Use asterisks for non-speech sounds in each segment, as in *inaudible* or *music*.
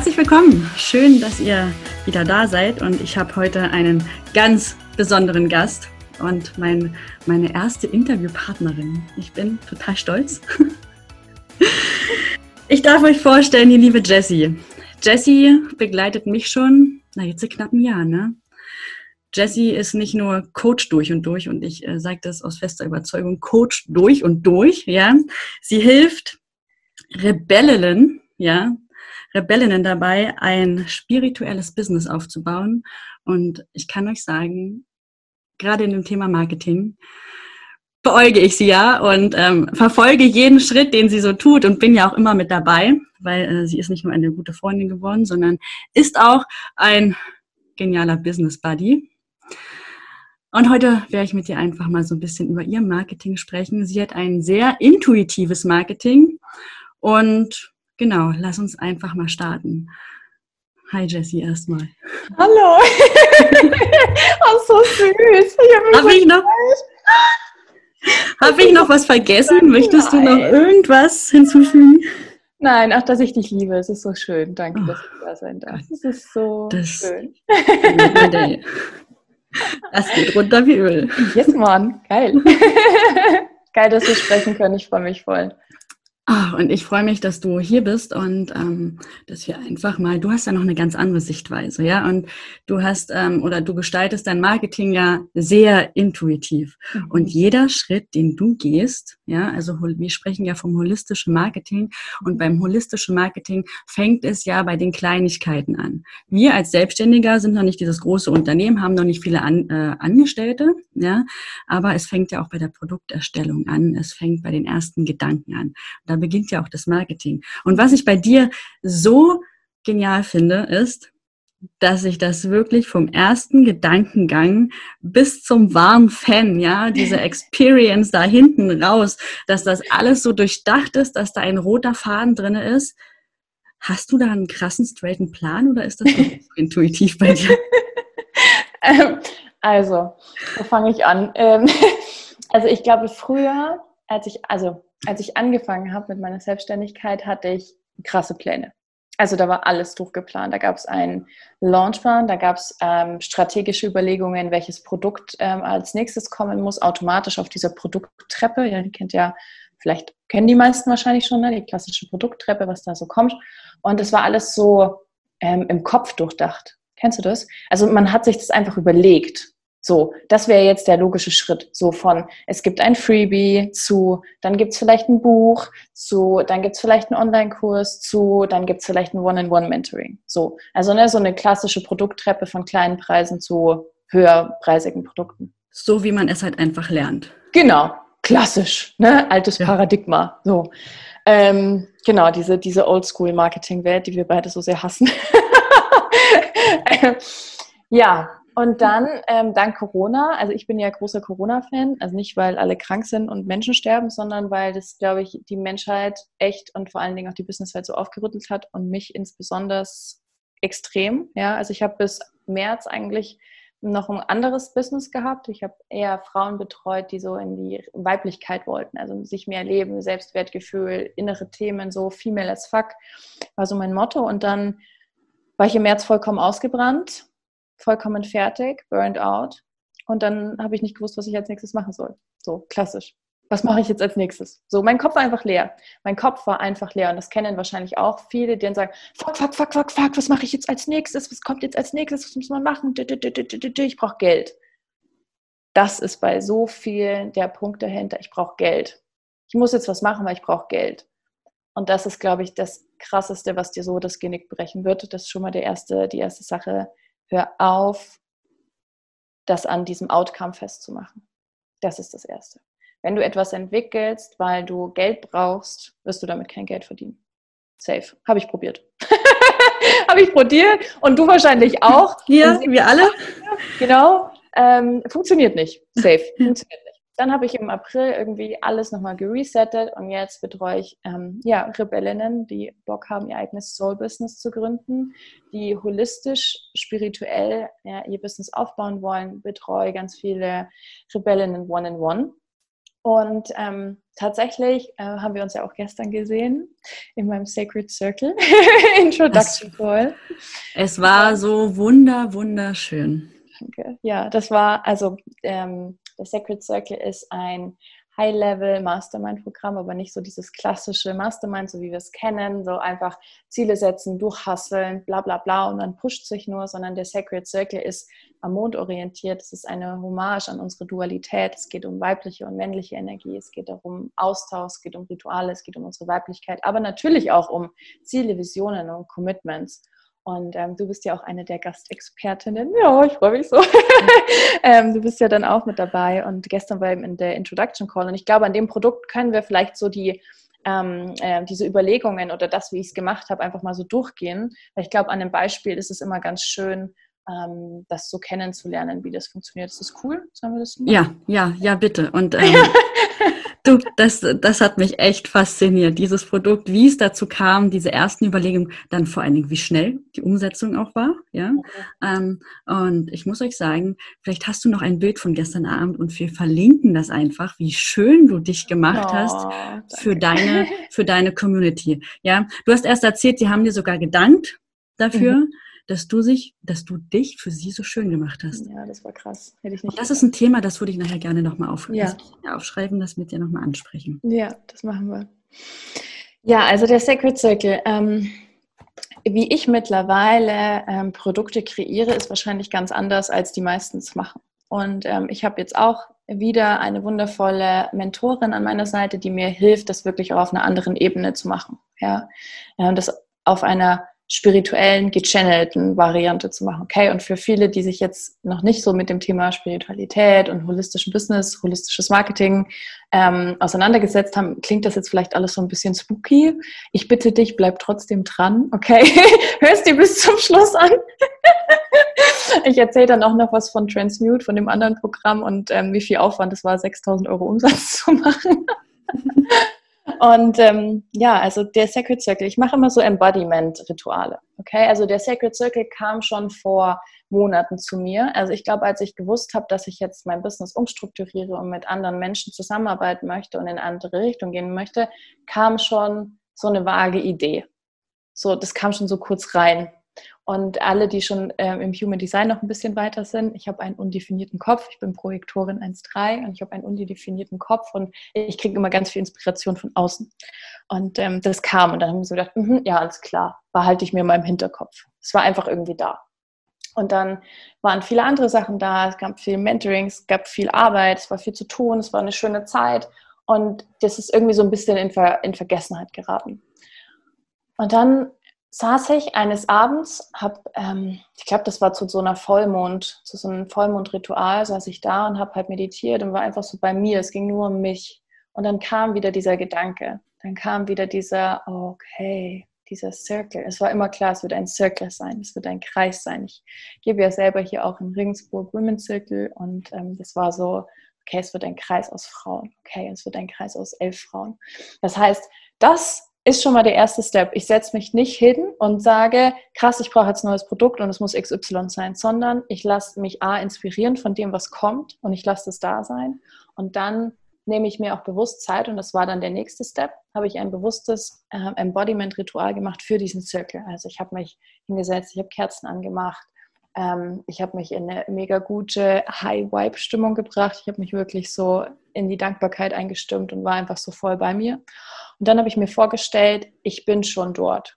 Herzlich willkommen. Schön, dass ihr wieder da seid und ich habe heute einen ganz besonderen Gast und mein, meine erste Interviewpartnerin. Ich bin total stolz. *laughs* Ich darf euch vorstellen, die liebe Jessie. Jessie begleitet mich schon, na jetzt knapp ein Jahr, ne? Jessie ist nicht nur Coach durch und durch und ich äh, sage das aus fester Überzeugung, Coach durch und durch, ja. Sie hilft Rebellinnen, ja, Rebellinnen dabei, ein spirituelles Business aufzubauen. Und ich kann euch sagen, gerade in dem Thema Marketing, beäuge ich sie ja und ähm, verfolge jeden Schritt, den sie so tut und bin ja auch immer mit dabei, weil äh, sie ist nicht nur eine gute Freundin geworden, sondern ist auch ein genialer Business Buddy. Und heute werde ich mit ihr einfach mal so ein bisschen über ihr Marketing sprechen. Sie hat ein sehr intuitives Marketing und Genau, lass uns einfach mal starten. Hi Jessie erstmal. Hallo. *laughs* oh, so süß. Habe ich, noch, hab ich noch was vergessen? Möchtest du noch irgendwas hinzufügen? Nein, ach, dass ich dich liebe. Es ist so schön. Danke, oh, dass du da sein darfst. Es ist so das schön. das geht runter wie Öl. Yes, Mann. Geil. *laughs* Geil, dass wir sprechen können. Ich freue mich voll. Ah, und ich freue mich, dass du hier bist und ähm, dass wir einfach mal, du hast ja noch eine ganz andere Sichtweise, ja, und du hast ähm, oder du gestaltest dein Marketing ja sehr intuitiv. Mhm. Und jeder Schritt, den du gehst, ja, also wir sprechen ja vom holistischen Marketing und beim holistischen Marketing fängt es ja bei den Kleinigkeiten an. Wir als Selbstständiger sind noch nicht dieses große Unternehmen, haben noch nicht viele an, äh, Angestellte, ja, aber es fängt ja auch bei der Produkterstellung an, es fängt bei den ersten Gedanken an. Da beginnt ja auch das Marketing. Und was ich bei dir so genial finde, ist, dass ich das wirklich vom ersten Gedankengang bis zum wahren Fan, ja, diese *laughs* Experience da hinten raus, dass das alles so durchdacht ist, dass da ein roter Faden drin ist. Hast du da einen krassen, straighten Plan oder ist das so *laughs* intuitiv bei dir? *laughs* Ähm, also, wo fange ich an? Ähm, also ich glaube, früher, als ich, also als ich angefangen habe mit meiner Selbstständigkeit, hatte ich krasse Pläne. Also da war alles durchgeplant. Da gab es einen Launchplan, da gab es ähm, strategische Überlegungen, welches Produkt ähm, als nächstes kommen muss, automatisch auf dieser Produkttreppe. Ja, die kennt ja, vielleicht kennen die meisten wahrscheinlich schon, ne? die klassische Produkttreppe, was da so kommt. Und es war alles so ähm, im Kopf durchdacht. Kennst du das? Also man hat sich das einfach überlegt. So, das wäre jetzt der logische Schritt. So von, es gibt ein Freebie zu, dann gibt es vielleicht ein Buch zu, dann gibt es vielleicht einen Online-Kurs zu, dann gibt es vielleicht ein One-in-One-Mentoring. So, also ne, so eine klassische Produkttreppe von kleinen Preisen zu höherpreisigen Produkten. So wie man es halt einfach lernt. Genau, klassisch, ne? altes ja. Paradigma. So, ähm, genau, diese, diese Oldschool-Marketing-Welt, die wir beide so sehr hassen. *laughs* ja, und dann, ähm, dank Corona, also ich bin ja großer Corona-Fan, also nicht, weil alle krank sind und Menschen sterben, sondern weil das, glaube ich, die Menschheit echt und vor allen Dingen auch die Businesswelt so aufgerüttelt hat und mich insbesondere extrem. Ja, also ich habe bis März eigentlich noch ein anderes Business gehabt. Ich habe eher Frauen betreut, die so in die Weiblichkeit wollten, also sich mehr leben, Selbstwertgefühl, innere Themen, so female as fuck, war so mein Motto. Und dann war ich im März vollkommen ausgebrannt vollkommen fertig, burned out. Und dann habe ich nicht gewusst, was ich als nächstes machen soll. So, klassisch. Was mache ich jetzt als nächstes? So, mein Kopf war einfach leer. Mein Kopf war einfach leer. Und das kennen wahrscheinlich auch viele, die dann sagen, fuck, fuck, fuck, fuck, fuck, was mache ich jetzt als nächstes? Was kommt jetzt als nächstes? Was muss man machen? Ich brauche Geld. Das ist bei so vielen der Punkt dahinter. Ich brauche Geld. Ich muss jetzt was machen, weil ich brauche Geld. Und das ist, glaube ich, das Krasseste, was dir so das Genick brechen wird. Das ist schon mal der erste, die erste Sache, hör auf, das an diesem Outcome festzumachen. Das ist das Erste. Wenn du etwas entwickelst, weil du Geld brauchst, wirst du damit kein Geld verdienen. Safe. Habe ich probiert. *laughs* Habe ich probiert und du wahrscheinlich auch. Ja, wir alle. *laughs* Genau. Ähm, funktioniert nicht. Safe. Funktioniert nicht. Dann habe ich im April irgendwie alles nochmal geresettet und jetzt betreue ich ähm, ja, Rebellinnen, die Bock haben, ihr eigenes Soul-Business zu gründen, die holistisch, spirituell ja, ihr Business aufbauen wollen, betreue ganz viele Rebellinnen One-in-One. Und ähm, tatsächlich äh, haben wir uns ja auch gestern gesehen in meinem Sacred Circle *laughs* Introduction Call. Es war so wunder, wunderschön. Danke. Ja, das war, also ähm, der Sacred Circle ist ein High-Level-Mastermind-Programm, aber nicht so dieses klassische Mastermind, so wie wir es kennen, so einfach Ziele setzen, durchhasseln, bla bla bla und dann pusht sich nur, sondern der Sacred Circle ist am Mond orientiert. Es ist eine Hommage an unsere Dualität. Es geht um weibliche und männliche Energie. Es geht darum Austausch, es geht um Rituale, es geht um unsere Weiblichkeit, aber natürlich auch um Ziele, Visionen und Commitments. Und ähm, du bist ja auch eine der Gastexpertinnen. Ja, ich freue mich so. *laughs* ähm, du bist ja dann auch mit dabei und gestern war eben in der Introduction Call. Und ich glaube, an dem Produkt können wir vielleicht so die, ähm, äh, diese Überlegungen oder das, wie ich es gemacht habe, einfach mal so durchgehen. Weil ich glaube, an einem Beispiel ist es immer ganz schön, ähm, das so kennenzulernen, wie das funktioniert. Ist das cool? Sollen wir das machen? Ja, ja, ja, bitte. Und *laughs* ähm, Du, das, das hat mich echt fasziniert, dieses Produkt, wie es dazu kam, diese ersten Überlegungen, dann vor allen Dingen, wie schnell die Umsetzung auch war, ja. Okay. Ähm, und ich muss euch sagen, vielleicht hast du noch ein Bild von gestern Abend und wir verlinken das einfach, wie schön du dich gemacht oh, hast für deine, *laughs* für deine Community, ja. Du hast erst erzählt, die haben dir sogar gedankt dafür. Mhm dass du sich, dass du dich für sie so schön gemacht hast. Ja, das war krass. Hätte ich nicht. das ist ein Thema, das würde ich nachher gerne nochmal auf, ja. aufschreiben, das mit dir nochmal ansprechen. Ja, das machen wir. Ja, also der Sacred Circle. Ähm, wie ich mittlerweile ähm, Produkte kreiere, ist wahrscheinlich ganz anders, als die meisten es machen. Und ähm, ich habe jetzt auch wieder eine wundervolle Mentorin an meiner Seite, die mir hilft, das wirklich auch auf einer anderen Ebene zu machen. Ja, ja das auf einer spirituellen, gechannelten Variante zu machen. Okay, und für viele, die sich jetzt noch nicht so mit dem Thema Spiritualität und holistischen Business, holistisches Marketing ähm, auseinandergesetzt haben, klingt das jetzt vielleicht alles so ein bisschen spooky. Ich bitte dich, bleib trotzdem dran, okay? *laughs* Hörst dir bis zum Schluss an. *laughs* ich erzähle dann auch noch was von Transmute, von dem anderen Programm und ähm, wie viel Aufwand es war, 6000 Euro Umsatz *laughs* zu machen. Und ähm, ja, also der Sacred Circle, ich mache immer so Embodiment-Rituale. Okay, also der Sacred Circle kam schon vor Monaten zu mir. Also ich glaube, als ich gewusst habe, dass ich jetzt mein Business umstrukturiere und mit anderen Menschen zusammenarbeiten möchte und in eine andere Richtung gehen möchte, kam schon so eine vage Idee. So, das kam schon so kurz rein. Und alle, die schon ähm, im Human Design noch ein bisschen weiter sind, ich habe einen undefinierten Kopf, ich bin Projektorin 1.3 und ich habe einen undefinierten Kopf und ich kriege immer ganz viel Inspiration von außen. Und ähm, das kam und dann haben so gedacht, mh, ja, alles klar, behalte ich mir mal im Hinterkopf. Es war einfach irgendwie da. Und dann waren viele andere Sachen da, es gab viel Mentoring, es gab viel Arbeit, es war viel zu tun, es war eine schöne Zeit und das ist irgendwie so ein bisschen in, Ver in Vergessenheit geraten. Und dann saß ich eines Abends, hab, ähm, ich glaube, das war zu so einer Vollmond, zu so einem Vollmondritual, saß ich da und habe halt meditiert und war einfach so bei mir. Es ging nur um mich. Und dann kam wieder dieser Gedanke. Dann kam wieder dieser, okay, dieser Circle. Es war immer klar, es wird ein Circle sein, es wird ein Kreis sein. Ich gebe ja selber hier auch im Regensburg Women Circle und ähm, das war so, okay, es wird ein Kreis aus Frauen. Okay, es wird ein Kreis aus elf Frauen. Das heißt, das ist schon mal der erste Step. Ich setze mich nicht hin und sage, krass, ich brauche jetzt ein neues Produkt und es muss XY sein, sondern ich lasse mich A inspirieren von dem, was kommt und ich lasse es da sein. Und dann nehme ich mir auch bewusst Zeit und das war dann der nächste Step, habe ich ein bewusstes äh, Embodiment-Ritual gemacht für diesen Circle. Also ich habe mich hingesetzt, ich habe Kerzen angemacht, ähm, ich habe mich in eine mega gute High-Vibe-Stimmung gebracht. Ich habe mich wirklich so in die Dankbarkeit eingestimmt und war einfach so voll bei mir. Und dann habe ich mir vorgestellt, ich bin schon dort.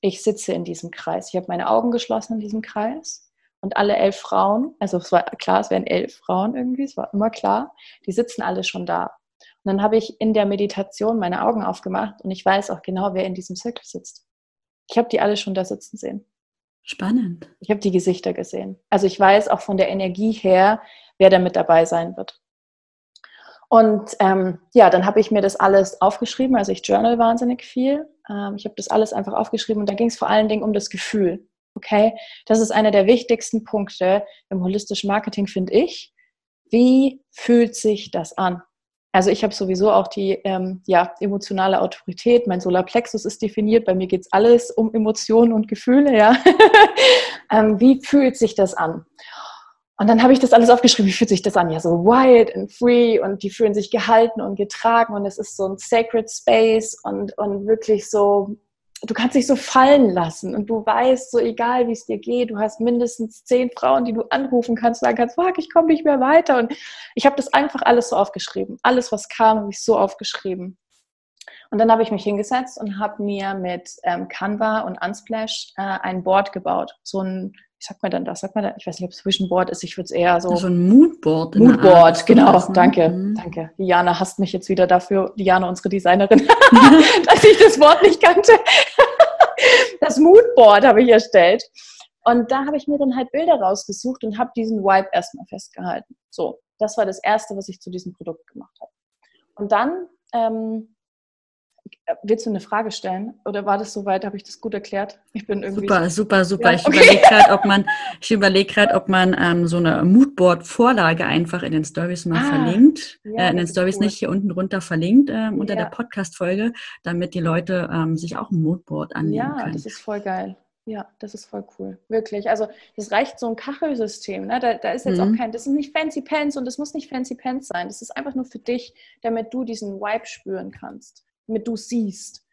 Ich sitze in diesem Kreis. Ich habe meine Augen geschlossen in diesem Kreis. Und alle elf Frauen, also es war klar, es wären elf Frauen irgendwie, es war immer klar, die sitzen alle schon da. Und dann habe ich in der Meditation meine Augen aufgemacht und ich weiß auch genau, wer in diesem Zirkel sitzt. Ich habe die alle schon da sitzen sehen. Spannend. Ich habe die Gesichter gesehen. Also ich weiß auch von der Energie her, wer da mit dabei sein wird. Und ähm, ja, dann habe ich mir das alles aufgeschrieben. Also ich journal wahnsinnig viel. Ähm, ich habe das alles einfach aufgeschrieben und da ging es vor allen Dingen um das Gefühl. Okay, das ist einer der wichtigsten Punkte im holistischen Marketing, finde ich. Wie fühlt sich das an? Also ich habe sowieso auch die ähm, ja, emotionale Autorität. Mein Solarplexus ist definiert. Bei mir geht es alles um Emotionen und Gefühle. Ja. *laughs* ähm, wie fühlt sich das an? Und dann habe ich das alles aufgeschrieben, wie fühlt sich das an? Ja, so wild and free und die fühlen sich gehalten und getragen und es ist so ein sacred space und, und wirklich so, du kannst dich so fallen lassen und du weißt, so egal wie es dir geht, du hast mindestens zehn Frauen, die du anrufen kannst, sagen kannst, fuck, ich komme nicht mehr weiter. Und ich habe das einfach alles so aufgeschrieben. Alles, was kam, habe ich so aufgeschrieben. Und dann habe ich mich hingesetzt und habe mir mit ähm, Canva und Unsplash äh, ein Board gebaut. So ein wie sagt man dann das? Sagt man ich weiß nicht, ob es Zwischenboard ist, ich würde es eher so. So ein Moodboard. Moodboard, genau, das, ne? danke, mhm. danke. Diana hasst mich jetzt wieder dafür, Diana, unsere Designerin, *laughs* *laughs* dass ich das Wort nicht kannte. *laughs* das Moodboard habe ich erstellt. Und da habe ich mir dann halt Bilder rausgesucht und habe diesen Vibe erstmal festgehalten. So, das war das Erste, was ich zu diesem Produkt gemacht habe. Und dann ähm, Willst du eine Frage stellen? Oder war das soweit? Habe ich das gut erklärt? Ich bin irgendwie. Super, super, super. Ja, ich okay. überlege gerade, ob man, *laughs* ich überlege gerade, ob man ähm, so eine Moodboard-Vorlage einfach in den Stories mal ah, verlinkt. Ja, äh, in den Stories cool. nicht hier unten drunter verlinkt ähm, unter ja. der Podcast-Folge, damit die Leute ähm, sich auch ein Moodboard annehmen ja, können. Ja, das ist voll geil. Ja, das ist voll cool. Wirklich. Also das reicht so ein Kachelsystem. Ne? Da, da ist jetzt mhm. auch kein, das ist nicht fancy pants und das muss nicht fancy pants sein. Das ist einfach nur für dich, damit du diesen Vibe spüren kannst mit du siehst.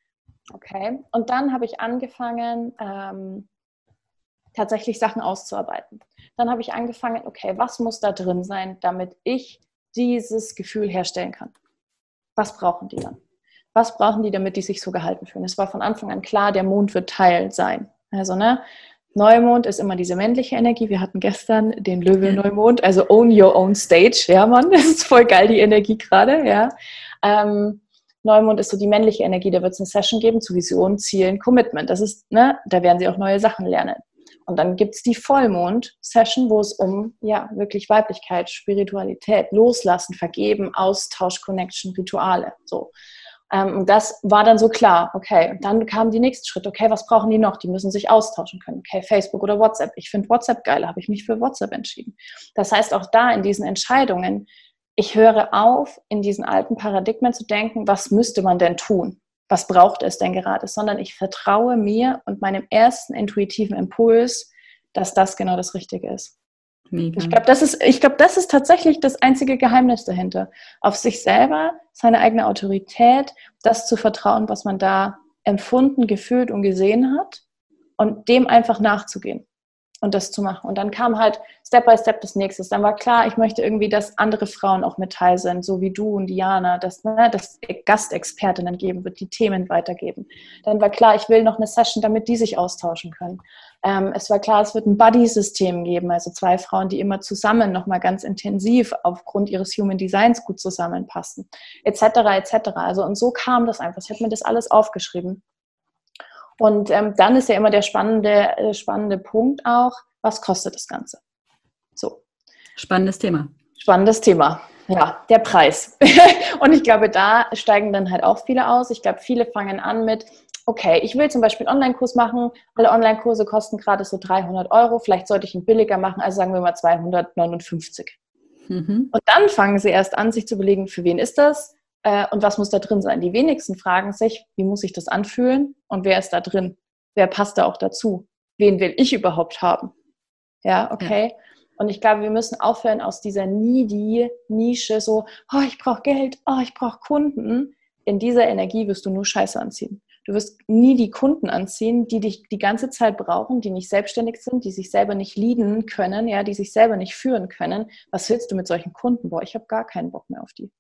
Okay. Und dann habe ich angefangen, ähm, tatsächlich Sachen auszuarbeiten. Dann habe ich angefangen, okay, was muss da drin sein, damit ich dieses Gefühl herstellen kann? Was brauchen die dann? Was brauchen die, damit die sich so gehalten fühlen? Es war von Anfang an klar, der Mond wird Teil sein. Also, ne, Neumond ist immer diese männliche Energie. Wir hatten gestern den Löwe-Neumond, also own your own stage. Ja, Mann, *laughs* das ist voll geil, die Energie gerade, ja. Ähm, Neumond ist so die männliche Energie, da wird es eine Session geben zu Visionen, Zielen, Commitment. Das ist, ne, da werden sie auch neue Sachen lernen. Und dann gibt es die Vollmond-Session, wo es um ja wirklich Weiblichkeit, Spiritualität, Loslassen, Vergeben, Austausch, Connection, Rituale. So. Ähm, und das war dann so klar, okay. Und dann kam die nächste Schritt, okay, was brauchen die noch? Die müssen sich austauschen können. Okay, Facebook oder WhatsApp. Ich finde WhatsApp geil, habe ich mich für WhatsApp entschieden. Das heißt, auch da in diesen Entscheidungen ich höre auf, in diesen alten Paradigmen zu denken, was müsste man denn tun? Was braucht es denn gerade? Sondern ich vertraue mir und meinem ersten intuitiven Impuls, dass das genau das Richtige ist. Mega. Ich glaube, das, ist, glaub, das ist tatsächlich das einzige Geheimnis dahinter. Auf sich selber, seine eigene Autorität, das zu vertrauen, was man da empfunden, gefühlt und gesehen hat und dem einfach nachzugehen und das zu machen. Und dann kam halt Step by Step das nächste. Dann war klar, ich möchte irgendwie, dass andere Frauen auch mit teil sind, so wie du und Diana, dass ne, das Gastexpertinnen geben wird, die Themen weitergeben. Dann war klar, ich will noch eine Session, damit die sich austauschen können. Ähm, es war klar, es wird ein Buddy-System geben, also zwei Frauen, die immer zusammen nochmal ganz intensiv aufgrund ihres Human Designs gut zusammenpassen, etc., etc. Also und so kam das einfach. Ich habe mir das alles aufgeschrieben. Und ähm, dann ist ja immer der spannende, äh, spannende Punkt auch, was kostet das Ganze? So. Spannendes Thema. Spannendes Thema. Ja, der Preis. *laughs* und ich glaube, da steigen dann halt auch viele aus. Ich glaube, viele fangen an mit, okay, ich will zum Beispiel einen Online-Kurs machen. Alle Online-Kurse kosten gerade so 300 Euro. Vielleicht sollte ich ihn billiger machen, also sagen wir mal 259. Mhm. Und dann fangen sie erst an, sich zu überlegen, für wen ist das? Äh, und was muss da drin sein? Die wenigsten fragen sich, wie muss ich das anfühlen und wer ist da drin? Wer passt da auch dazu? Wen will ich überhaupt haben? Ja, okay. Ja. Und ich glaube, wir müssen aufhören aus dieser needy Nische, so, oh, ich brauche Geld, oh, ich brauche Kunden. In dieser Energie wirst du nur Scheiße anziehen. Du wirst nie die Kunden anziehen, die dich die ganze Zeit brauchen, die nicht selbstständig sind, die sich selber nicht leaden können, ja, die sich selber nicht führen können. Was willst du mit solchen Kunden? Boah, ich habe gar keinen Bock mehr auf die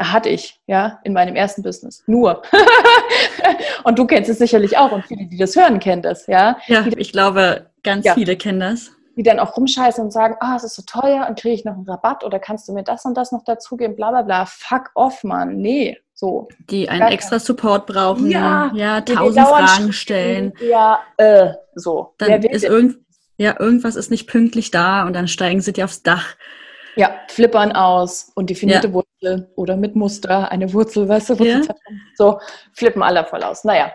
hatte ich, ja, in meinem ersten Business. Nur. *laughs* und du kennst es sicherlich auch und viele, die das hören, kennen das, ja. Ja, ich glaube, ganz ja. viele kennen das. Die dann auch rumscheißen und sagen, ah, oh, es ist so teuer und kriege ich noch einen Rabatt oder kannst du mir das und das noch dazugeben, bla bla bla. Fuck off, Mann. Nee, so. Die einen extra Support brauchen, ja, ja tausend Fragen stellen. Ja, äh, so. Dann ist irgend, ja, irgendwas ist nicht pünktlich da und dann steigen sie dir aufs Dach. Ja, flippern aus und definierte ja. Wurzel oder mit Muster, eine Wurzel, weißt du, ja. so flippen alle voll aus. Naja,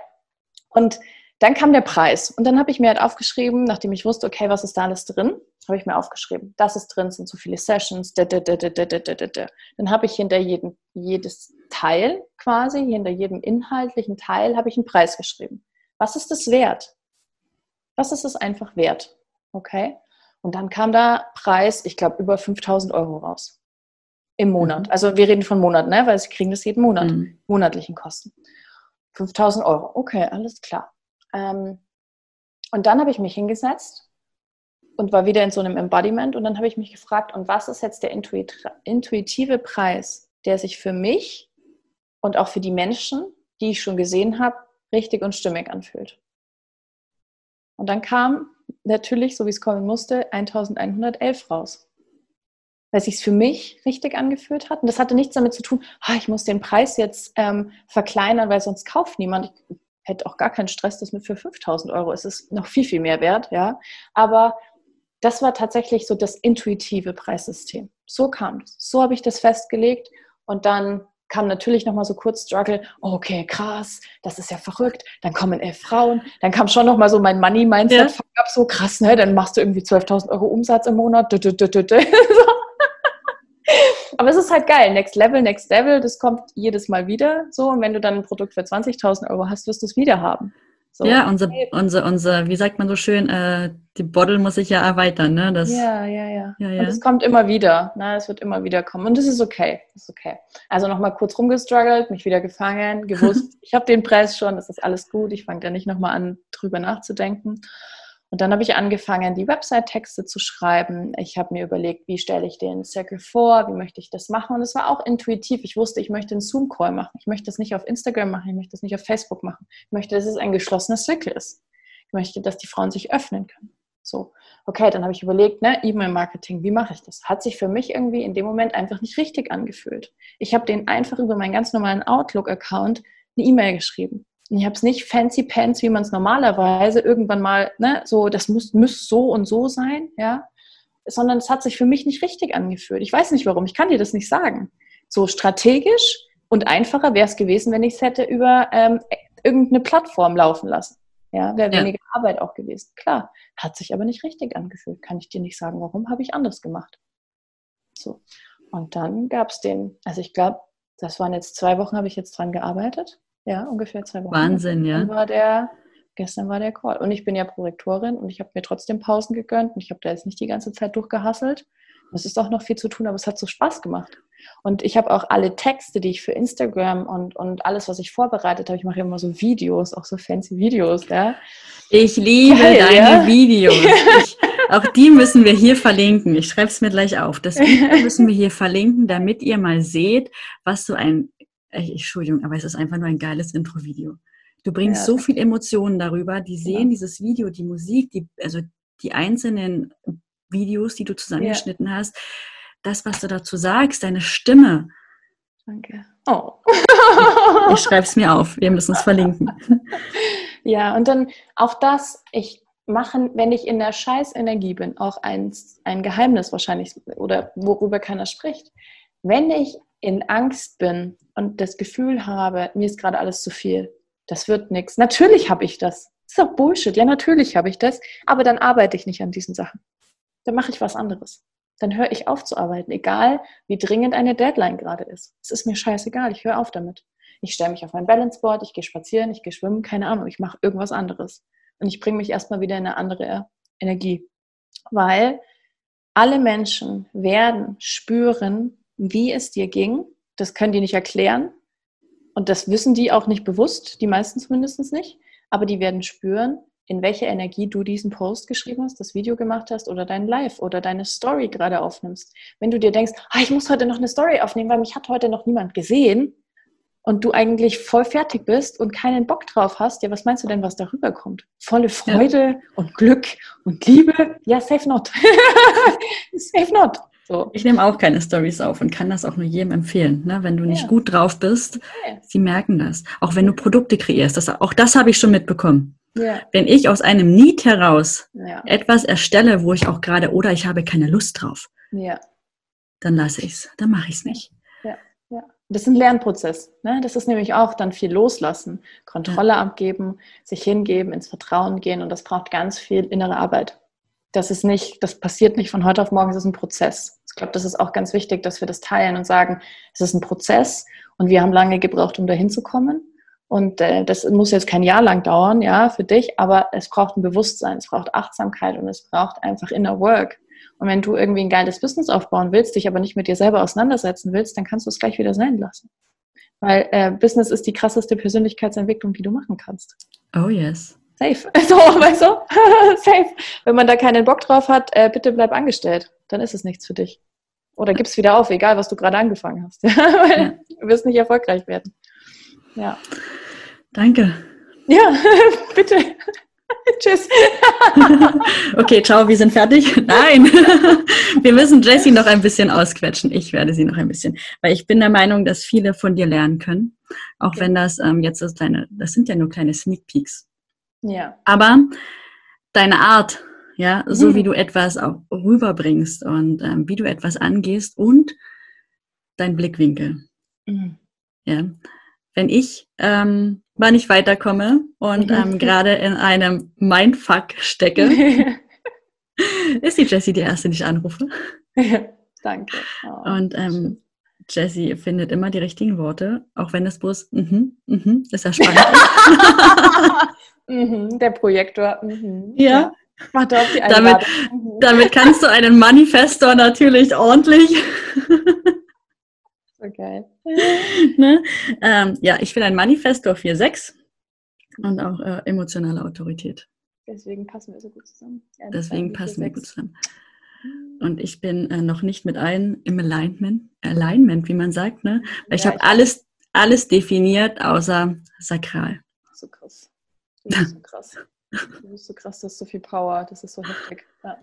und dann kam der Preis und dann habe ich mir halt aufgeschrieben, nachdem ich wusste, okay, was ist da alles drin, habe ich mir aufgeschrieben, das ist drin, sind so viele Sessions, da, da, da, dann habe ich hinter jedem, jedes Teil quasi, hinter jedem inhaltlichen Teil habe ich einen Preis geschrieben. Was ist das wert? Was ist es einfach wert? Okay? Und dann kam da Preis, ich glaube, über 5000 Euro raus. Im Monat. Mhm. Also wir reden von Monat, ne? weil sie kriegen das jeden Monat. Mhm. Monatlichen Kosten. 5000 Euro. Okay, alles klar. Ähm, und dann habe ich mich hingesetzt und war wieder in so einem Embodiment. Und dann habe ich mich gefragt, und was ist jetzt der intuitive Preis, der sich für mich und auch für die Menschen, die ich schon gesehen habe, richtig und stimmig anfühlt? Und dann kam natürlich, so wie es kommen musste, 1111 raus. Weil es sich für mich richtig angefühlt hat. Und das hatte nichts damit zu tun, ah, ich muss den Preis jetzt ähm, verkleinern, weil sonst kauft niemand. Ich hätte auch gar keinen Stress, das mit für 5000 Euro. Es ist noch viel, viel mehr wert, ja. Aber das war tatsächlich so das intuitive Preissystem. So kam es. So habe ich das festgelegt und dann kam natürlich nochmal so kurz Struggle, okay, krass, das ist ja verrückt, dann kommen elf Frauen, dann kam schon nochmal so mein Money-Mindset, ja. so krass, ne? dann machst du irgendwie 12.000 Euro Umsatz im Monat, *laughs* Aber es ist halt geil. Next Level, Next Level, das kommt jedes Mal wieder so. Und wenn du dann ein Produkt für 20.000 Euro hast, wirst du es wieder haben. So. Ja, unser, unser, unser, wie sagt man so schön, äh, die Bottle muss sich ja erweitern, ne? Das, ja, ja, ja, ja, ja. Und es kommt immer wieder, ne? Es wird immer wieder kommen. Und das ist okay. Das ist okay. Also nochmal kurz rumgestruggelt, mich wieder gefangen, gewusst, *laughs* ich habe den Preis schon, das ist alles gut, ich fange da nicht nochmal an, drüber nachzudenken. Und dann habe ich angefangen, die Website-Texte zu schreiben. Ich habe mir überlegt, wie stelle ich den Circle vor, wie möchte ich das machen. Und es war auch intuitiv. Ich wusste, ich möchte einen Zoom-Call machen. Ich möchte das nicht auf Instagram machen, ich möchte das nicht auf Facebook machen. Ich möchte, dass es ein geschlossener Circle ist. Ich möchte, dass die Frauen sich öffnen können. So, okay, dann habe ich überlegt, ne, E-Mail-Marketing, wie mache ich das? Hat sich für mich irgendwie in dem Moment einfach nicht richtig angefühlt. Ich habe den einfach über meinen ganz normalen Outlook-Account eine E-Mail geschrieben. Ich habe es nicht fancy pants, wie man es normalerweise irgendwann mal, ne, so, das muss, muss so und so sein, ja, sondern es hat sich für mich nicht richtig angefühlt. Ich weiß nicht warum, ich kann dir das nicht sagen. So strategisch und einfacher wäre es gewesen, wenn ich es hätte über ähm, irgendeine Plattform laufen lassen. Ja, wäre weniger ja. Arbeit auch gewesen. Klar, hat sich aber nicht richtig angefühlt. Kann ich dir nicht sagen, warum, habe ich anders gemacht. So. Und dann gab es den, also ich glaube, das waren jetzt zwei Wochen, habe ich jetzt dran gearbeitet. Ja, ungefähr zwei Wochen. Wahnsinn, ja. War der, gestern war der Call. Und ich bin ja Prorektorin und ich habe mir trotzdem Pausen gegönnt und ich habe da jetzt nicht die ganze Zeit durchgehasselt. Es ist auch noch viel zu tun, aber es hat so Spaß gemacht. Und ich habe auch alle Texte, die ich für Instagram und, und alles, was ich vorbereitet habe, ich mache immer so Videos, auch so fancy Videos, ja. Ich liebe Geil, deine ja? Videos. *laughs* Ich, auch die müssen wir hier verlinken. Ich schreibe es mir gleich auf. Das Video müssen wir hier verlinken, damit ihr mal seht, was so ein Entschuldigung, aber es ist einfach nur ein geiles Intro-Video. Du bringst ja. so viel Emotionen darüber, die sehen ja. dieses Video, die Musik, die, also die einzelnen Videos, die du zusammengeschnitten ja. hast, das, was du dazu sagst, deine Stimme. Danke. Oh. ich, ich schreibe es mir auf, wir müssen es verlinken. *laughs* Ja, und dann auch das, ich mache, wenn ich in der Scheißenergie bin, auch ein, ein Geheimnis wahrscheinlich, oder worüber keiner spricht. Wenn ich in Angst bin und das Gefühl habe, mir ist gerade alles zu viel, das wird nichts. Natürlich habe ich das. Das ist doch Bullshit. Ja, natürlich habe ich das. Aber dann arbeite ich nicht an diesen Sachen. Dann mache ich was anderes. Dann höre ich auf zu arbeiten, egal wie dringend eine Deadline gerade ist. Es ist mir scheißegal. Ich höre auf damit. Ich stelle mich auf mein Balanceboard, ich gehe spazieren, ich gehe schwimmen, keine Ahnung. Ich mache irgendwas anderes. Und ich bringe mich erstmal wieder in eine andere Energie. Weil alle Menschen werden spüren, wie es dir ging. Das können die nicht erklären. Und das wissen die auch nicht bewusst, die meisten zumindest nicht. Aber die werden spüren, in welcher Energie du diesen Post geschrieben hast, das Video gemacht hast oder dein Live oder deine Story gerade aufnimmst. Wenn du dir denkst, ah, ich muss heute noch eine Story aufnehmen, weil mich hat heute noch niemand gesehen und du eigentlich voll fertig bist und keinen Bock drauf hast, ja, was meinst du denn, was darüber kommt? Volle Freude ja. und Glück und Liebe? Ja, safe not. *laughs* safe not. So. Ich nehme auch keine Stories auf und kann das auch nur jedem empfehlen. Ne? Wenn du nicht ja. gut drauf bist, ja. sie merken das. Auch wenn du Produkte kreierst, das, auch das habe ich schon mitbekommen. Ja. Wenn ich aus einem Need heraus etwas erstelle, wo ich auch gerade, oder ich habe keine Lust drauf, dann lasse ich es, dann mache ich es nicht. Das ist ein Lernprozess. Ne? Das ist nämlich auch dann viel loslassen, Kontrolle abgeben, sich hingeben, ins Vertrauen gehen und das braucht ganz viel innere Arbeit das ist nicht, das passiert nicht von heute auf morgen, es ist ein Prozess. Ich glaube, das ist auch ganz wichtig, dass wir das teilen und sagen, es ist ein Prozess und wir haben lange gebraucht, um dahin zu kommen. Und äh, das muss jetzt kein Jahr lang dauern, ja, für dich, aber es braucht ein Bewusstsein, es braucht Achtsamkeit und es braucht einfach Inner Work. Und wenn du irgendwie ein geiles Business aufbauen willst, dich aber nicht mit dir selber auseinandersetzen willst, dann kannst du es gleich wieder sein lassen. Weil äh, Business ist die krasseste Persönlichkeitsentwicklung, die du machen kannst. Oh yes. Safe. *laughs* So, weißt du? *laughs* Safe. Wenn man da keinen Bock drauf hat, äh, bitte bleib angestellt. Dann ist es nichts für dich. Oder gib's wieder auf, egal was du gerade angefangen hast. *laughs* Du wirst nicht erfolgreich werden. Ja. Danke. Ja, bitte. Tschüss. okay, ciao, wir sind fertig. Nein, wir müssen Jessie noch ein bisschen ausquetschen. Ich werde sie noch ein bisschen, weil ich bin der Meinung, dass viele von dir lernen können, auch okay. wenn das ähm, jetzt das kleine, das sind ja nur kleine Sneak Peeks. Ja. Aber deine Art, ja, so mhm. wie du etwas auch rüberbringst und ähm, wie du etwas angehst und dein Blickwinkel. Mhm. Ja, wenn ich ähm, mal nicht weiterkomme und mhm. ähm, *laughs* gerade in einem Mindfuck stecke, *laughs* ist die Jessie die erste, die ich anrufe. *laughs* Danke. Oh, und ähm, Jessie findet immer die richtigen Worte, auch wenn es bloß mhm, mhm, ist ja spannend. Mhm, der Projektor. Mhm. Ja. ja. Mach doch die damit, mhm. damit kannst du einen Manifestor natürlich ordentlich so geil. ne? ähm, ja, ich will ein Manifestor 4.6 und auch äh, emotionale Autorität. Deswegen passen wir so gut zusammen. Ja, Deswegen passen wir gut zusammen. Und ich bin äh, noch nicht mit allen im Alignment, Alignment, wie man sagt, ne? Weil ich habe alles, alles definiert außer sakral. So krass. *laughs* Du bist so krass. Du bist so krass, du hast so viel Power, das ist so heftig. Ja.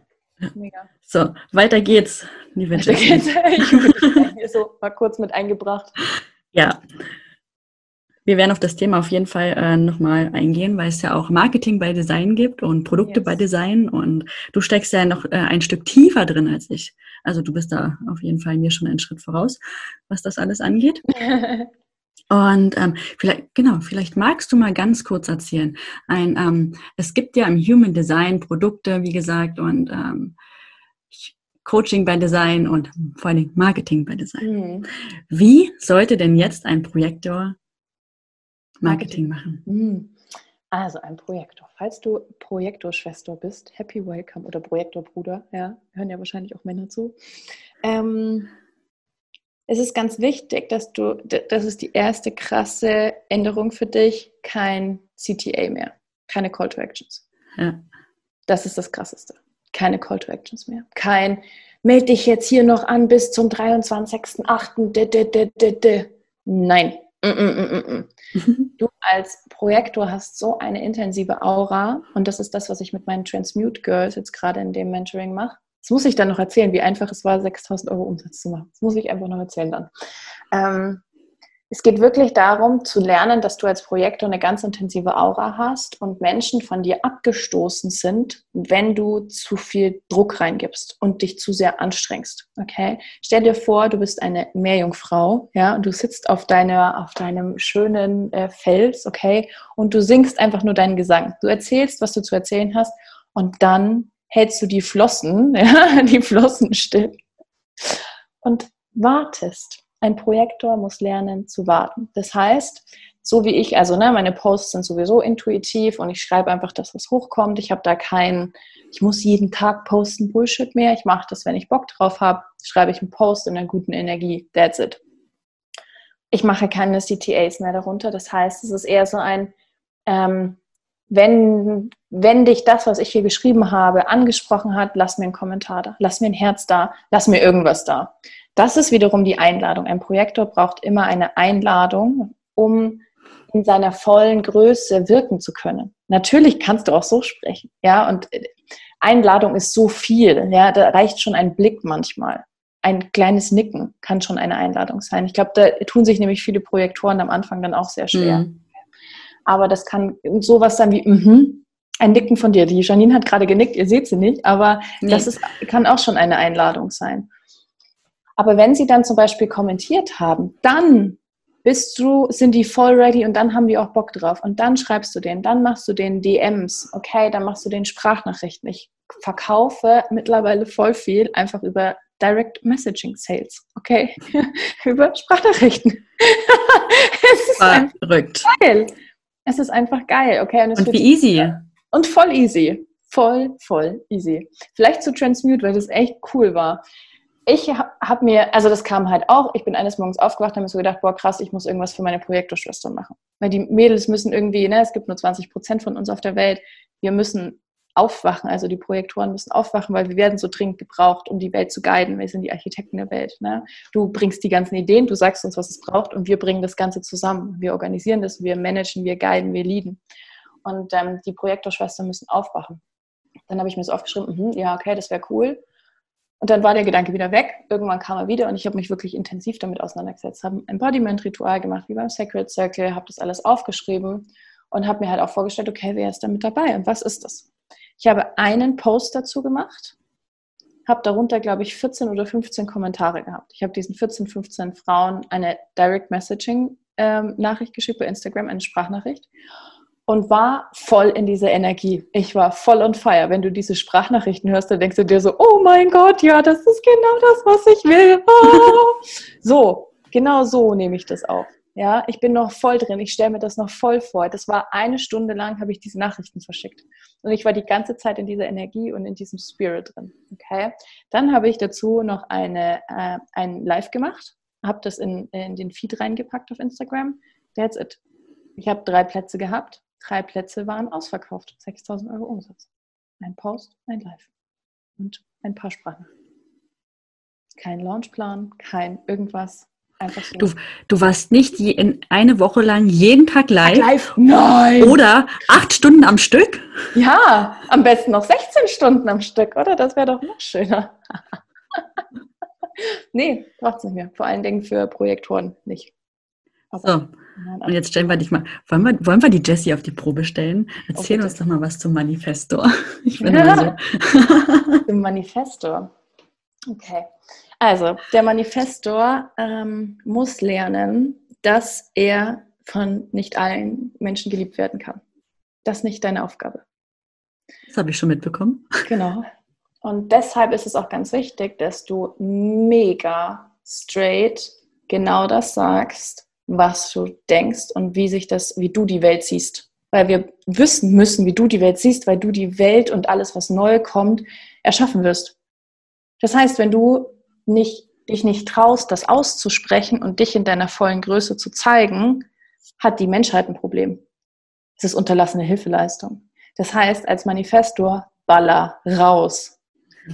Mega. So, weiter geht's, liebe weiter geht's. *laughs* Ich so mal kurz mit eingebracht. Ja. Wir werden auf das Thema auf jeden Fall äh, nochmal eingehen, weil es ja auch Marketing bei Design gibt und Produkte yes. bei Design und du steckst ja noch äh, ein Stück tiefer drin als ich. Also du bist da auf jeden Fall mir schon einen Schritt voraus, was das alles angeht. *laughs* Und ähm, vielleicht, genau, vielleicht magst du mal ganz kurz erzählen. Ein, ähm, es gibt ja im Human Design Produkte, wie gesagt, und ähm, Coaching bei Design und vor allem Marketing bei Design. Mhm. Wie sollte denn jetzt ein Projektor Marketing, Marketing. machen? Mhm. Also ein Projektor. Falls du Projektorschwester bist, Happy Welcome oder Projektorbruder, ja, hören ja wahrscheinlich auch Männer zu. Ähm, es ist ganz wichtig, dass du, das ist die erste krasse Änderung für dich, kein CTA mehr, keine Call to Actions. Ja. Das ist das Krasseste. Keine Call to Actions mehr. Kein, melde dich jetzt hier noch an bis zum 23.08. Nein. Mm, mm, mm, *laughs* du als Projektor hast so eine intensive Aura und das ist das, was ich mit meinen Transmute Girls jetzt gerade in dem Mentoring mache. Das muss ich dann noch erzählen, wie einfach es war, 6000 Euro Umsatz zu machen. Das muss ich einfach noch erzählen dann. Ähm, es geht wirklich darum, zu lernen, dass du als Projektor eine ganz intensive Aura hast und Menschen von dir abgestoßen sind, wenn du zu viel Druck reingibst und dich zu sehr anstrengst. Okay? Stell dir vor, du bist eine Meerjungfrau, ja, und du sitzt auf deiner, auf deinem schönen äh, Fels, okay, und du singst einfach nur deinen Gesang. Du erzählst, was du zu erzählen hast, und dann hältst du die Flossen, *laughs* ja, die Flossen still und wartest. Ein Projektor muss lernen zu warten. Das heißt, so wie ich, also ne, meine Posts sind sowieso intuitiv und ich schreibe einfach das, was hochkommt. Ich habe da keinen, ich muss jeden Tag posten Bullshit mehr. Ich mache das, wenn ich Bock drauf habe, schreibe ich einen Post in einer guten Energie. That's it. Ich mache keine CTAs mehr darunter. Das heißt, es ist eher so ein, ähm, wenn, wenn dich das, was ich hier geschrieben habe, angesprochen hat, lass mir einen Kommentar da, lass mir ein Herz da, lass mir irgendwas da. Das ist wiederum die Einladung. Ein Projektor braucht immer eine Einladung, um in seiner vollen Größe wirken zu können. Natürlich kannst du auch so sprechen, ja, und Einladung ist so viel, ja, da reicht schon ein Blick manchmal. Ein kleines Nicken kann schon eine Einladung sein. Ich glaube, da tun sich nämlich viele Projektoren am Anfang dann auch sehr schwer. Mhm aber das kann sowas sein wie, mhm, ein Nicken von dir. Die Janine hat gerade genickt, ihr seht sie nicht, aber nee. das ist, kann auch schon eine Einladung sein. Aber wenn sie dann zum Beispiel kommentiert haben, dann bist du, sind die voll ready und dann haben die auch Bock drauf. Und dann schreibst du denen, dann machst du den DMs, okay, dann machst du den Sprachnachrichten. Ich verkaufe mittlerweile voll viel einfach über Direct Messaging Sales, okay? *laughs* Über Sprachnachrichten. *laughs* es ist verrückt. geil. Es ist einfach geil, okay? Und, Und wie easy. Und voll easy. Voll, voll easy. Vielleicht zu Transmute, weil das echt cool war ich habe mir, also das kam halt auch, ich bin eines Morgens aufgewacht und habe mir so gedacht, boah krass, ich muss irgendwas für meine Projektorschwester machen. Weil die Mädels müssen irgendwie, ne, es gibt nur 20 Prozent von uns auf der Welt, wir müssen aufwachen, also die Projektoren müssen aufwachen, weil wir werden so dringend gebraucht, um die Welt zu guiden. Wir sind die Architekten der Welt. Ne? Du bringst die ganzen Ideen, du sagst uns, was es braucht und wir bringen das Ganze zusammen. Wir organisieren das, wir managen, wir guiden, wir leaden. Und ähm, die Projektorschwestern müssen aufwachen. Dann habe ich mir so aufgeschrieben, mh, ja, okay, das wäre cool und dann war der Gedanke wieder weg. Irgendwann kam er wieder und ich habe mich wirklich intensiv damit auseinandergesetzt, habe ein Embodiment-Ritual gemacht, wie beim Sacred Circle, habe das alles aufgeschrieben und habe mir halt auch vorgestellt, okay, wer ist da mit dabei und was ist das? Ich habe einen Post dazu gemacht, habe darunter, glaube ich, 14 oder 15 Kommentare gehabt. Ich habe diesen 14, 15 Frauen eine Direct Messaging ähm, Nachricht geschickt bei Instagram, eine Sprachnachricht und war voll in dieser Energie. Ich war voll on fire. Wenn du diese Sprachnachrichten hörst, dann denkst du dir so, oh mein Gott, ja, das ist genau das, was ich will. Oh. So, genau so nehme ich das auf. Ja, ich bin noch voll drin. Ich stelle mir das noch voll vor. Das war eine Stunde lang, habe ich diese Nachrichten verschickt. Und ich war die ganze Zeit in dieser Energie und in diesem Spirit drin. Okay. Dann habe ich dazu noch eine, äh, ein Live gemacht, habe das in, in den Feed reingepackt auf Instagram. That's it. Ich habe drei Plätze gehabt Drei Plätze waren ausverkauft. 6000 Euro Umsatz. Ein Post, ein Live. Und ein paar Sprachen. Kein Launchplan, kein irgendwas. Einfach so. Du, du warst nicht je, in eine Woche lang jeden Tag live? live? Nein! Oder acht Stunden am Stück? Ja, am besten noch 16 Stunden am Stück, oder? Das wäre doch noch schöner. *laughs* nee, braucht es nicht mehr. Vor allen Dingen für Projektoren nicht. Aber so, und jetzt stellen wir dich mal, wollen wir, wollen wir die Jessie auf die Probe stellen? Erzähl oh, uns doch mal was zum Manifesto. *laughs* Ich bin *laughs* ja. so. Zum Manifesto. Okay. Also, der Manifestor ähm, muss lernen, dass er von nicht allen Menschen geliebt werden kann. Das ist nicht deine Aufgabe. Das habe ich schon mitbekommen. Genau. Und deshalb ist es auch ganz wichtig, dass du mega straight genau das sagst, was du denkst und wie sich das, wie du die Welt siehst. Weil wir wissen müssen, wie du die Welt siehst, weil du die Welt und alles, was neu kommt, erschaffen wirst. Das heißt, wenn du nicht, dich nicht traust, das auszusprechen und dich in deiner vollen Größe zu zeigen, hat die Menschheit ein Problem. Es ist unterlassene Hilfeleistung. Das heißt, als Manifestor, baller raus.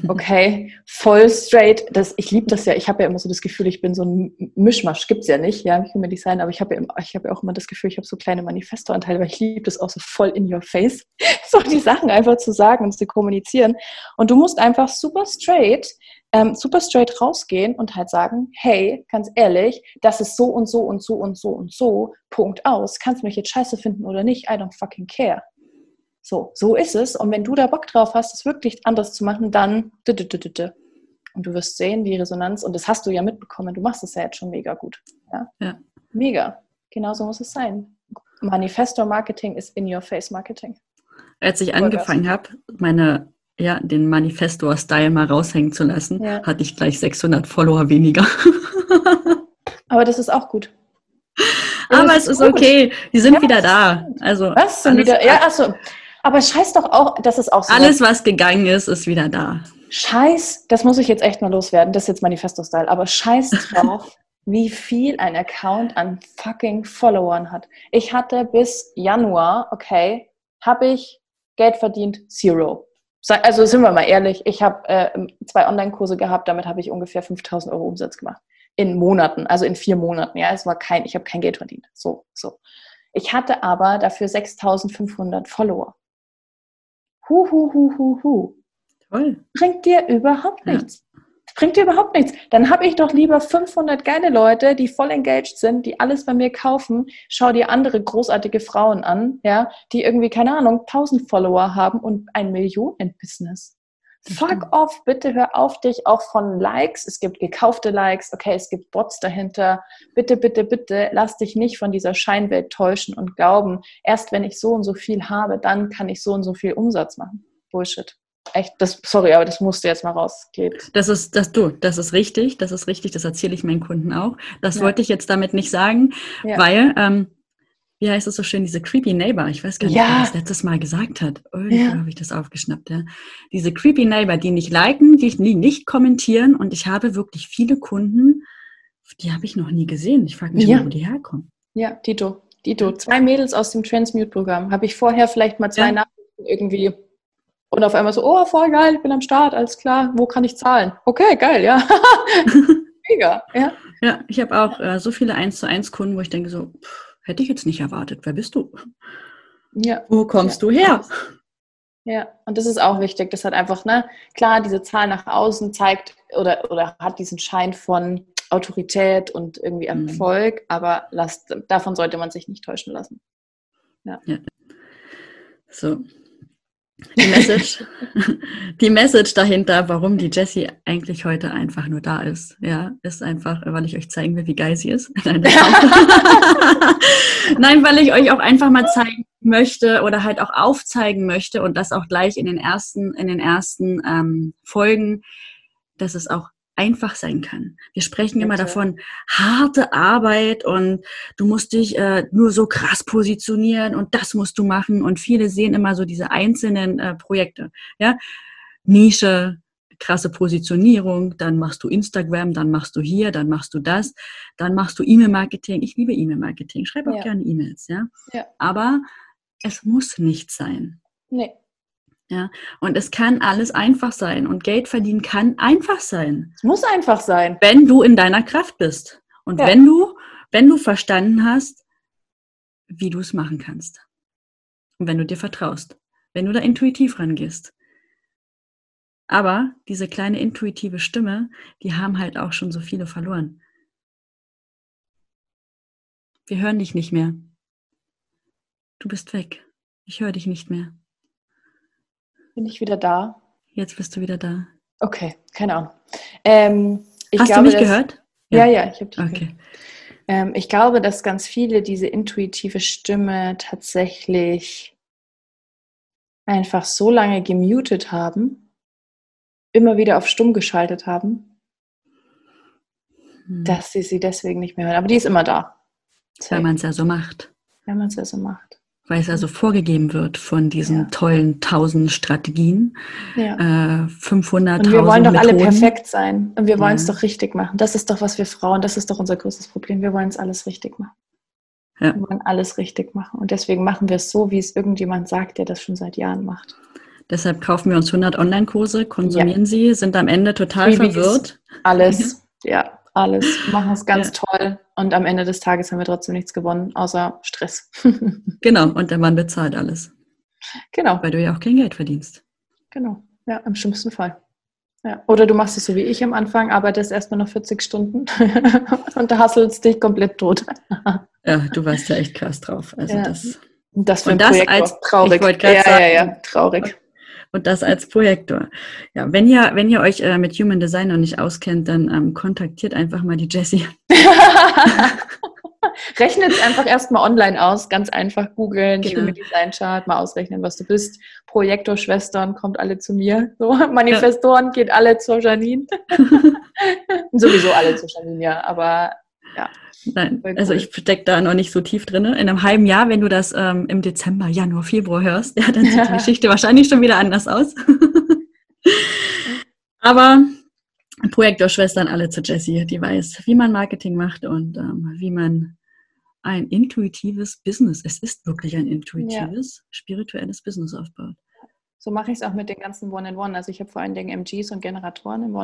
Okay, voll straight. Das, ich liebe das ja. Ich habe ja immer so das Gefühl, ich bin so ein Mischmasch. Gibt es ja nicht, ja, ich Human Design, aber ich habe ja, hab ja auch immer das Gefühl, ich habe so kleine Manifesto-Anteile, weil ich liebe das auch so voll in your face, *laughs* so die Sachen einfach zu sagen und zu kommunizieren. Und du musst einfach super straight, ähm, super straight rausgehen und halt sagen, hey, ganz ehrlich, das ist so und so und so und so und so, Punkt aus. Kannst du mich jetzt scheiße finden oder nicht? I don't fucking care. So, so ist es. Und wenn du da Bock drauf hast, es wirklich anders zu machen, dann und du wirst sehen, die Resonanz, und das hast du ja mitbekommen, du machst es ja jetzt schon mega gut. Ja? ja. Mega. Genauso muss es sein. Manifesto-Marketing ist In-Your-Face-Marketing. Als ich angefangen habe, meine, ja, den Manifestor-Style mal raushängen zu lassen, ja. hatte ich gleich 600 Follower weniger. *laughs* Aber das ist auch gut. Aber es ist gut. okay. Die sind ja, wieder da. Also, was? Sind wieder? Ja, achso. Aber scheiß doch auch, das ist auch so. Alles, was gegangen ist, ist wieder da. Scheiß, das muss ich jetzt echt mal loswerden. Das ist jetzt Manifesto-Style. Aber scheiß *laughs* drauf, wie viel ein Account an fucking Followern hat. Ich hatte bis Januar, okay, habe ich Geld verdient, zero. Also sind wir mal ehrlich, ich habe äh, zwei Online-Kurse gehabt, damit habe ich ungefähr 5000 Euro Umsatz gemacht. In Monaten, also in vier Monaten. Ja, es war kein, ich habe kein Geld verdient. So, so. Ich hatte aber dafür 6500 Follower. Hu, hu, hu, hu, hu. Toll. Bringt dir überhaupt nichts. Ja. Bringt dir überhaupt nichts. Dann habe ich doch lieber 500 geile Leute, die voll engaged sind, die alles bei mir kaufen. Schau dir andere großartige Frauen an, ja, die irgendwie, keine Ahnung, 1000 Follower haben und ein Millionen-Business. Fuck off, bitte hör auf dich auch von Likes. Es gibt gekaufte Likes, okay, es gibt Bots dahinter. Bitte, bitte, bitte, lass dich nicht von dieser Scheinwelt täuschen und glauben, erst wenn ich so und so viel habe, dann kann ich so und so viel Umsatz machen. Bullshit. Echt, das, sorry, aber das musste jetzt mal rausgehen. Das ist, das du, das ist richtig, das ist richtig, das erzähle ich meinen Kunden auch. Das ja. wollte ich jetzt damit nicht sagen, ja. weil, ähm, wie heißt es so schön, diese creepy neighbor, ich weiß gar nicht, ja. wer das letztes Mal gesagt hat. Irgendwie ja. habe ich das aufgeschnappt, ja. Diese creepy neighbor, die nicht liken, die nicht kommentieren und ich habe wirklich viele Kunden, die habe ich noch nie gesehen. Ich frage mich ja. immer, wo die herkommen. Ja, Tito. Tito. Zwei Mädels aus dem Transmute-Programm. Habe ich vorher vielleicht mal zwei ja. Nachrichten irgendwie und auf einmal so, oh, voll geil, ich bin am Start, alles klar, wo kann ich zahlen? Okay, geil, ja. *laughs* Mega, ja. Ja, ich habe auch äh, so viele 1 zu 1 Kunden, wo ich denke so, pff, hätte ich jetzt nicht erwartet, wer bist du? Ja. Wo kommst ja. du her? Ja, und das ist auch wichtig. Das hat einfach, ne, klar, diese Zahl nach außen zeigt oder, oder hat diesen Schein von Autorität und irgendwie mhm. Erfolg, mhm. aber lasst, davon sollte man sich nicht täuschen lassen. Ja. ja. So, die Message, *laughs* die Message dahinter, warum die Jessie eigentlich heute einfach nur da ist, ja, ist einfach, weil ich euch zeigen will, wie geil sie ist. *laughs* Nein, *laughs* Nein, weil ich euch auch einfach mal zeigen möchte oder halt auch aufzeigen möchte und das auch gleich in den ersten, in den ersten ähm, Folgen, dass es auch einfach sein kann. Wir sprechen immer davon, harte Arbeit und du musst dich äh, nur so krass positionieren und das musst du machen. Und viele sehen immer so diese einzelnen äh, Projekte. Ja, Nische, krasse Positionierung, dann machst du Instagram, dann machst du hier, dann machst du das, dann machst du E-Mail-Marketing. Ich liebe E-Mail-Marketing, schreibe auch ja. gerne E-Mails, ja? ja. Aber es muss nicht sein. Nee. Ja, und es kann alles einfach sein und Geld verdienen kann einfach sein. Es muss einfach sein. Wenn du in deiner Kraft bist und ja. wenn du, wenn du verstanden hast, wie du es machen kannst. Und wenn du dir vertraust, wenn du da intuitiv rangehst. Aber diese kleine intuitive Stimme, die haben halt auch schon so viele verloren. Wir hören dich nicht mehr. Du bist weg. Ich höre dich nicht mehr. Bin ich wieder da? Jetzt bist du wieder da. Okay, keine Ahnung. Ähm, Hast glaube, du mich dass, gehört? Ja, ja, ja ich habe dich okay. gehört. Ähm, ich glaube, dass ganz viele diese intuitive Stimme tatsächlich einfach so lange gemutet haben, immer wieder auf stumm geschaltet haben, hm. dass sie sie deswegen nicht mehr hören. Aber die ist immer da. Weil man es ja so macht. Wenn man es ja so macht weil es also vorgegeben wird von diesen ja. tollen tausend Strategien, ja. äh, 500 Und wir wollen doch Methoden. alle perfekt sein und wir wollen es doch richtig machen. Das ist doch, was wir Frauen, das ist doch unser größtes Problem. Wir wollen es alles richtig machen. Ja. Wir wollen alles richtig machen und deswegen machen wir es so, wie es irgendjemand sagt, der das schon seit Jahren macht. Deshalb kaufen wir uns 100 Online-Kurse, konsumieren sie, sind am Ende total Freebies, verwirrt. Alles, *laughs* ja alles, machen es ganz ja. toll und am Ende des Tages haben wir trotzdem nichts gewonnen, außer Stress. *laughs* genau, und der Mann bezahlt alles. Genau. Weil du ja auch kein Geld verdienst. Genau, ja, im schlimmsten Fall. Ja. Oder du machst es so wie ich am Anfang, arbeitest erstmal noch 40 Stunden *laughs* und da hasselst dich komplett tot. *laughs* ja, du warst ja echt krass drauf. Also ja. das, das für ein das Projekt als, traurig. ja, sagen, ja, ja, traurig und das als Projektor. Ja, wenn ihr, wenn ihr euch äh, mit Human Design noch nicht auskennt, dann ähm, kontaktiert einfach mal die Jessie. *laughs* *laughs* Rechnet es einfach erstmal online aus, ganz einfach googeln, genau. Human Design Chart, mal ausrechnen, was du bist. Projektor-Schwestern kommt alle zu mir. So, *laughs* Manifestoren ja. geht alle zur Janine. Sowieso alle zur Janine, ja, aber ja. Nein, cool. also ich stecke da noch nicht so tief drin. In einem halben Jahr, wenn du das ähm, im Dezember, Januar, Februar hörst, ja, dann sieht die *laughs* Geschichte wahrscheinlich schon wieder anders aus. *laughs* Aber Projektorschwestern alle zu Jessie, die weiß, wie man Marketing macht und ähm, wie man ein intuitives Business, es ist wirklich ein intuitives, ja. spirituelles Business aufbaut. So mache ich es auch mit den ganzen One-in-One. Also ich habe vor allen Dingen MGs und Generatoren im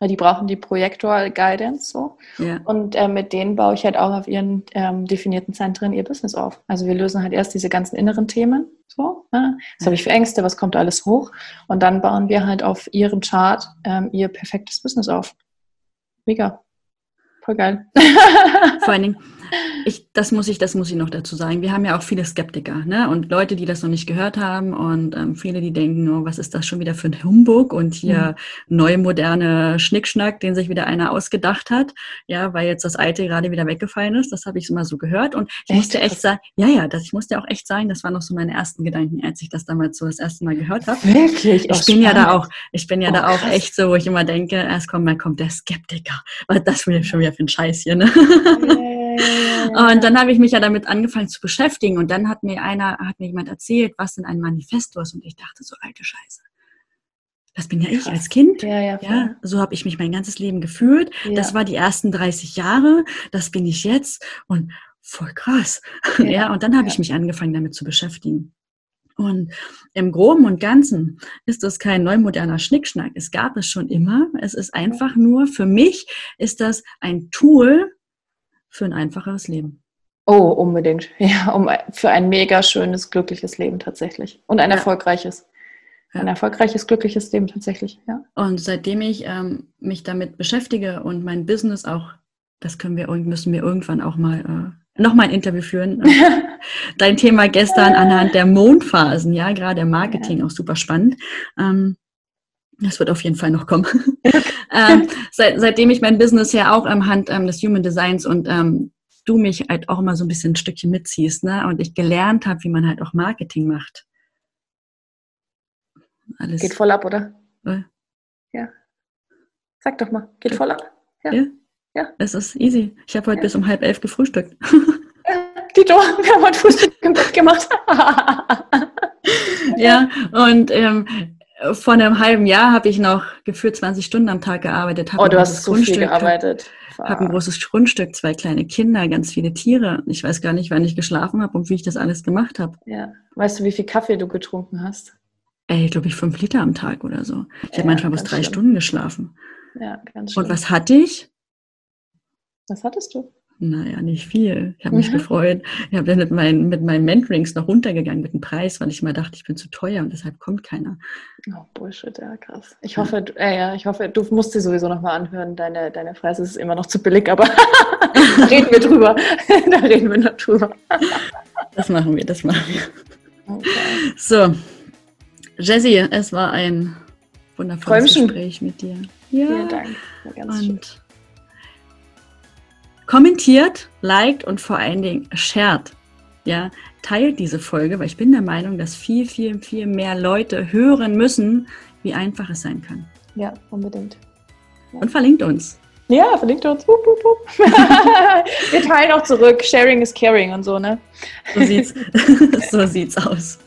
One-in-One. Die brauchen die Projektor-Guidance so. Ja. Und äh, mit denen baue ich halt auch auf ihren ähm, definierten Zentren ihr Business auf. Also wir lösen halt erst diese ganzen inneren Themen. So, ne? Was habe ich für Ängste, was kommt alles hoch? Und dann bauen wir halt auf ihrem Chart ähm, ihr perfektes Business auf. Mega. Voll geil. Vor allen Dingen, *laughs* ich, das muss ich, das muss ich noch dazu sagen. Wir haben ja auch viele Skeptiker, ne? Und Leute, die das noch nicht gehört haben und ähm, viele, die denken, oh, was ist das schon wieder für ein Humbug und hier mhm. neue moderne Schnickschnack, den sich wieder einer ausgedacht hat, ja, weil jetzt das alte gerade wieder weggefallen ist. Das habe ich immer so gehört und ich echt? musste echt sagen, ja, ja, das ich musste auch echt sagen, das waren noch so meine ersten Gedanken, als ich das damals so das erste Mal gehört habe. Wirklich? Ich oh, bin spannend. ja da auch, ich bin ja oh, da auch krass. echt so, wo ich immer denke, erst kommt, mal kommt der Skeptiker, was das will schon wieder für ein Scheiß hier, ne? Und dann habe ich mich ja damit angefangen zu beschäftigen. Und dann hat mir einer, hat mir jemand erzählt, was denn ein Manifesto ist. Und ich dachte so, alte Scheiße. Das bin ja ich als Kind. Ja, ja, ja so habe ich mich mein ganzes Leben gefühlt. Ja. Das war die ersten 30 Jahre. Das bin ich jetzt. Und voll krass. Ja, *laughs* ja und dann habe ich mich angefangen, damit zu beschäftigen. Und im Groben und Ganzen ist das kein neumoderner Schnickschnack. Es gab es schon immer. Es ist einfach nur, für mich ist das ein Tool, für ein einfacheres Leben. Oh, unbedingt. *laughs* Ja, um für ein mega schönes, glückliches Leben tatsächlich. Und ein ja. erfolgreiches. Ja. Ein erfolgreiches, glückliches Leben tatsächlich, ja. Und seitdem ich ähm, mich damit beschäftige und mein Business auch, das können wir müssen wir irgendwann auch mal äh, noch mal ein Interview führen. *laughs* Dein Thema gestern anhand der Mondphasen, ja, gerade im Marketing auch super spannend. Ähm, das wird auf jeden Fall noch kommen. *laughs* ähm, seit, seitdem ich mein Business ja auch am Hand ähm, des Human Designs und ähm, du mich halt auch immer so ein bisschen ein Stückchen mitziehst, ne? Und ich gelernt habe, wie man halt auch Marketing macht. Alles. Geht voll ab, oder? Äh? Ja. Sag doch mal, geht voll ab. Ja. ja. ja. Es ist easy. Ich habe heute ja. bis um halb elf gefrühstückt. Tito, *laughs* wir haben heute Frühstück im Bett gemacht. ja, *laughs* und ähm, vor einem halben Jahr habe ich noch gefühlt 20 Stunden am Tag gearbeitet. Oh, du hast so Grundstück, viel gearbeitet. Habe ein großes Grundstück, zwei kleine Kinder, ganz viele Tiere. Ich weiß gar nicht, wann ich geschlafen habe und wie ich das alles gemacht habe. Ja. Weißt du, wie viel Kaffee du getrunken hast? Ey, glaube ich, fünf Liter am Tag oder so. Ich ja, habe manchmal bis drei schlimm. Stunden geschlafen. Ja, ganz schön. Und was hatte ich? Was hattest du? Naja, nicht viel. Ich habe mich mhm. gefreut. Ich habe dann mit, mein, mit meinen Mentorings noch runtergegangen mit dem Preis, weil ich immer dachte, ich bin zu teuer und deshalb kommt keiner. Oh, Bullshit, ja, krass. Ich hoffe, ja. Du, äh, ja, ich hoffe, du musst sie sowieso nochmal anhören. Deine, deine Preise ist immer noch zu billig, aber *laughs* da reden wir drüber. *laughs* da reden wir noch drüber. das machen wir, das machen wir. Okay. So, Jessie, es war ein wundervolles Träumchen. Gespräch mit dir. Ja, Vielen Dank. ganz und schön Kommentiert, liked und vor allen Dingen shared. Ja, teilt diese Folge, weil ich bin der Meinung, dass viel, viel, viel mehr Leute hören müssen, wie einfach es sein kann. Ja, unbedingt. Ja. Und verlinkt uns. Ja, verlinkt uns. Wupp, wupp, wupp. *laughs* Wir teilen auch zurück. Sharing is caring und so, ne? So sieht's, *laughs* so sieht's aus.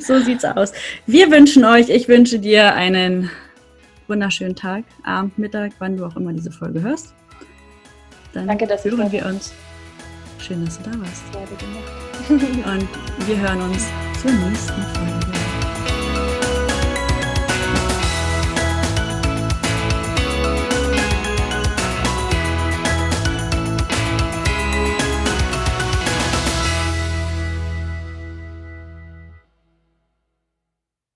So sieht's aus. Wir wünschen euch, ich wünsche dir einen wunderschönen Tag, Abend, Mittag, wann du auch immer diese Folge hörst. Dann Danke, dass hören wir uns. Schön, dass du da warst. Und wir hören uns zur nächsten Folge.